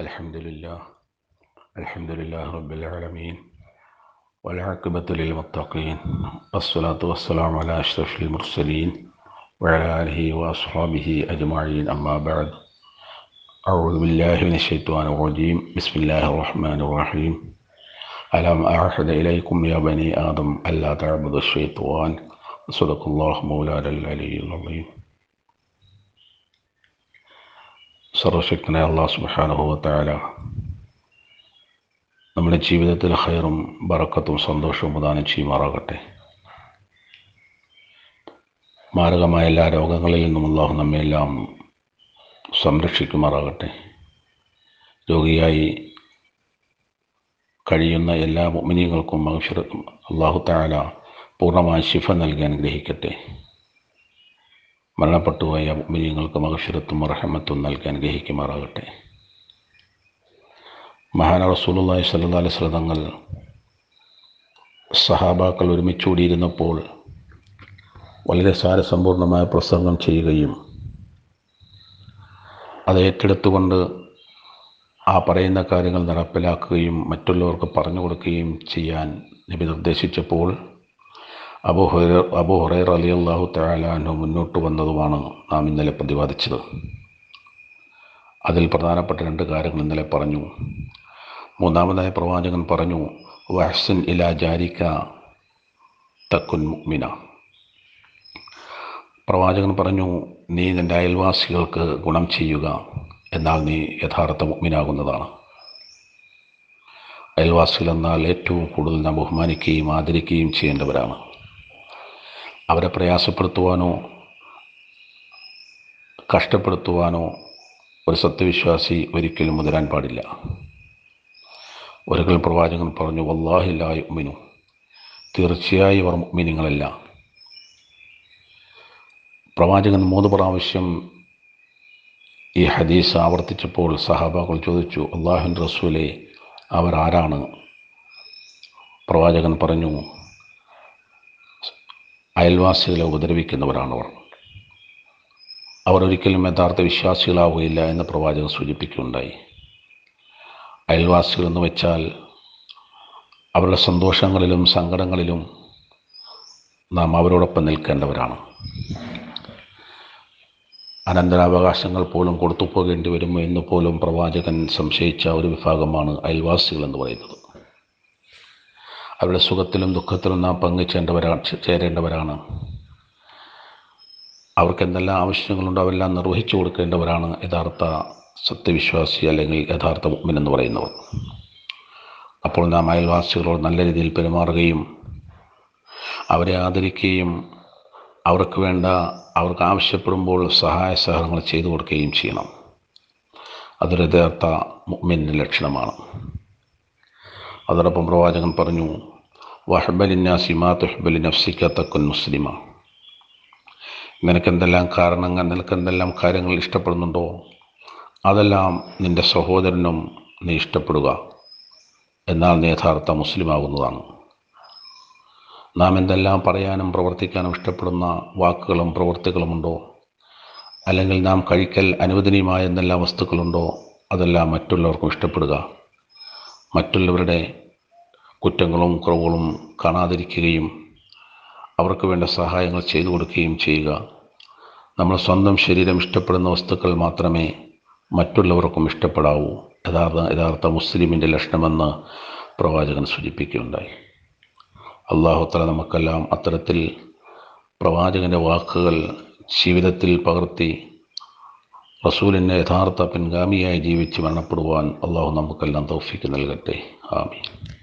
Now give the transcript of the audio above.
الحمد لله. الحمد لله رب العالمين والعاقبة للمتقين. والصلاة والسلام على أشرف المرسلين وعلى آله وأصحابه أجمعين. أما بعد أعوذ بالله من الشيطان الرجيم. بسم الله الرحمن الرحيم. ألم أعهد إليكم يا بني آدم ألا تعبدوا الشيطان؟ صدق الله مولانا العلي العظيم. സർവശക്തനായ അള്ളാഹു സുബാനുഭവത്തായ നമ്മുടെ ജീവിതത്തിൽ ഹൈറും ബറക്കത്തും സന്തോഷവും പ്രദാനം ചെയ്യുമാറാകട്ടെ. മാരകമായ എല്ലാ രോഗങ്ങളിൽ നിന്നും അള്ളാഹു നമ്മെല്ലാം സംരക്ഷിക്കുമാറാകട്ടെ. രോഗിയായി കഴിയുന്ന എല്ലാ മുമിനികൾക്കും മനുഷ്യർക്കും അള്ളാഹു താല പൂർണമായ ശിഫ നൽകി അനുഗ്രഹിക്കട്ടെ. മരണപ്പെട്ടുപോയ മുമിനിങ്ങൾക്ക് മകശിരത്തും റഹമത്തും നൽകി അനുഗ്രഹിക്കുമാറാകട്ടെ മഹാന റസൂലുള്ളാഹി സ്വല്ലല്ലാഹി അലൈഹി തങ്ങൾ സഹാബാക്കൾ ഒരുമിച്ചുകൂടിയിരുന്നപ്പോൾ വളരെ സാരസമ്പൂർണമായ പ്രസംഗം ചെയ്യുകയും അത് ഏറ്റെടുത്തുകൊണ്ട് ആ പറയുന്ന കാര്യങ്ങൾ നടപ്പിലാക്കുകയും മറ്റുള്ളവർക്ക് പറഞ്ഞു കൊടുക്കുകയും ചെയ്യാൻ നബി നിർദ്ദേശിച്ചപ്പോൾ അബു ഹുറ അബു ഹുറൈർ അലി അള്ളാഹു തയാലാനു മുന്നോട്ട് വന്നതുമാണ് നാം ഇന്നലെ പ്രതിപാദിച്ചത്. അതിൽ പ്രധാനപ്പെട്ട രണ്ട് കാര്യങ്ങൾ ഇന്നലെ പറഞ്ഞു. മൂന്നാമതായ പ്രവാചകൻ പറഞ്ഞു വഹ്സൻ ഇല ജാരിക്ക തക്കുൻ മുക്മിന പ്രവാചകൻ പറഞ്ഞു നീ നിന്റെ അയൽവാസികൾക്ക് ഗുണം ചെയ്യുക എന്നാൽ നീ യഥാർത്ഥ മുക്മിനാകുന്നതാണ് അയൽവാസികൾ എന്നാൽ ഏറ്റവും കൂടുതൽ നാം ബഹുമാനിക്കുകയും ആദരിക്കുകയും ചെയ്യേണ്ടവരാണ്. അവരെ പ്രയാസപ്പെടുത്തുവാനോ കഷ്ടപ്പെടുത്തുവാനോ ഒരു സത്യവിശ്വാസി ഒരിക്കലും മുതിരാൻ പാടില്ല. ഒരിക്കൽ പ്രവാചകൻ പറഞ്ഞു വല്ലാഹില്ലായ ഉമ്മിനു തീർച്ചയായും അവർ മിനിങ്ങളല്ല പ്രവാചകൻ മൂന്ന് പ്രാവശ്യം ഈ ഹദീസ് ആവർത്തിച്ചപ്പോൾ സഹാബാക്കൾ ചോദിച്ചു അള്ളാഹുൻ റസൂലെ അവരാരാണ് പ്രവാചകൻ പറഞ്ഞു അയൽവാസികളെ ഉപദ്രവിക്കുന്നവരാണവർ അവർ. ഒരിക്കലും യഥാർത്ഥ വിശ്വാസികളാവുകയില്ല എന്ന് പ്രവാചകൻ സൂചിപ്പിക്കുകയുണ്ടായി. അയൽവാസികൾ എന്ന് വെച്ചാൽ അവരുടെ സന്തോഷങ്ങളിലും സങ്കടങ്ങളിലും നാം അവരോടൊപ്പം നിൽക്കേണ്ടവരാണ്. അനന്തരാവകാശങ്ങൾ പോലും കൊടുത്തു പോകേണ്ടി വരുമോ എന്ന് പോലും പ്രവാചകൻ സംശയിച്ച ഒരു വിഭാഗമാണ് അയൽവാസികൾ എന്ന് പറയുന്നത്. അവരുടെ സുഖത്തിലും ദുഃഖത്തിലും നാം പങ്കുചേരേണ്ടവരാണ് ചേരേണ്ടവരാണ്. അവർക്ക് എന്തെല്ലാം ആവശ്യങ്ങളുണ്ടോ അവരെല്ലാം നിർവഹിച്ചു കൊടുക്കേണ്ടവരാണ് യഥാർത്ഥ സത്യവിശ്വാസി അല്ലെങ്കിൽ യഥാർത്ഥ മുഗ്മിൻ എന്ന് പറയുന്നവർ. അപ്പോൾ നാം അയൽവാസികളോട് നല്ല രീതിയിൽ പെരുമാറുകയും അവരെ ആദരിക്കുകയും അവർക്ക് വേണ്ട അവർക്ക് ആവശ്യപ്പെടുമ്പോൾ സഹായ സഹകരണങ്ങൾ ചെയ്തു കൊടുക്കുകയും ചെയ്യണം. അതൊരു യഥാർത്ഥ മുഗ്മിന്റെ ലക്ഷണമാണ്. അതോടൊപ്പം പ്രവാചകൻ പറഞ്ഞു വഹബലിന്നാസി മാ തുഹബലി നഫ്സിക്ക തക്കുൻ മുസ്ലിമ. നിനക്കെന്തെല്ലാം കാരണങ്ങൾ നിനക്കെന്തെല്ലാം കാര്യങ്ങൾ ഇഷ്ടപ്പെടുന്നുണ്ടോ? അതെല്ലാം നിന്റെ സഹോദരനും നീ ഇഷ്ടപ്പെടുക. എന്നാൽ നീ യഥാർത്ഥ മുസ്ലിമാകുന്നതാണ്. നാം എന്തെല്ലാം പറയാനും പ്രവർത്തിക്കാനും ഇഷ്ടപ്പെടുന്ന വാക്കുകളും പ്രവൃത്തികളുമുണ്ടോ അല്ലെങ്കിൽ നാം കഴിക്കൽ അനുവദനീയമായ എന്തെല്ലാം വസ്തുക്കളുണ്ടോ? അതെല്ലാം മറ്റുള്ളവർക്കും ഇഷ്ടപ്പെടുക. മറ്റുള്ളവരുടെ കുറ്റങ്ങളും കുറവുകളും കാണാതിരിക്കുകയും അവർക്ക് വേണ്ട സഹായങ്ങൾ ചെയ്തു കൊടുക്കുകയും ചെയ്യുക. നമ്മൾ സ്വന്തം ശരീരം ഇഷ്ടപ്പെടുന്ന വസ്തുക്കൾ മാത്രമേ മറ്റുള്ളവർക്കും ഇഷ്ടപ്പെടാവൂ. യഥാർത്ഥ യഥാർത്ഥ മുസ്ലിമിന്റെ ലക്ഷണമെന്ന് പ്രവാചകൻ സൂചിപ്പിക്കുകയുണ്ടായി. അള്ളാഹുത്തല നമുക്കെല്ലാം അത്തരത്തിൽ പ്രവാചകന്റെ വാക്കുകൾ ജീവിതത്തിൽ പകർത്തി റസൂലിനെ യഥാർത്ഥ പിൻഗാമിയായി ജീവിച്ച് മരണപ്പെടുവാൻ അള്ളാഹു നമുക്കെല്ലാം തൗഫിക്ക് നൽകട്ടെ. ആമീൻ.